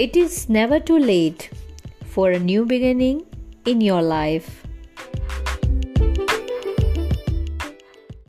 It is never too late for a new beginning in your life.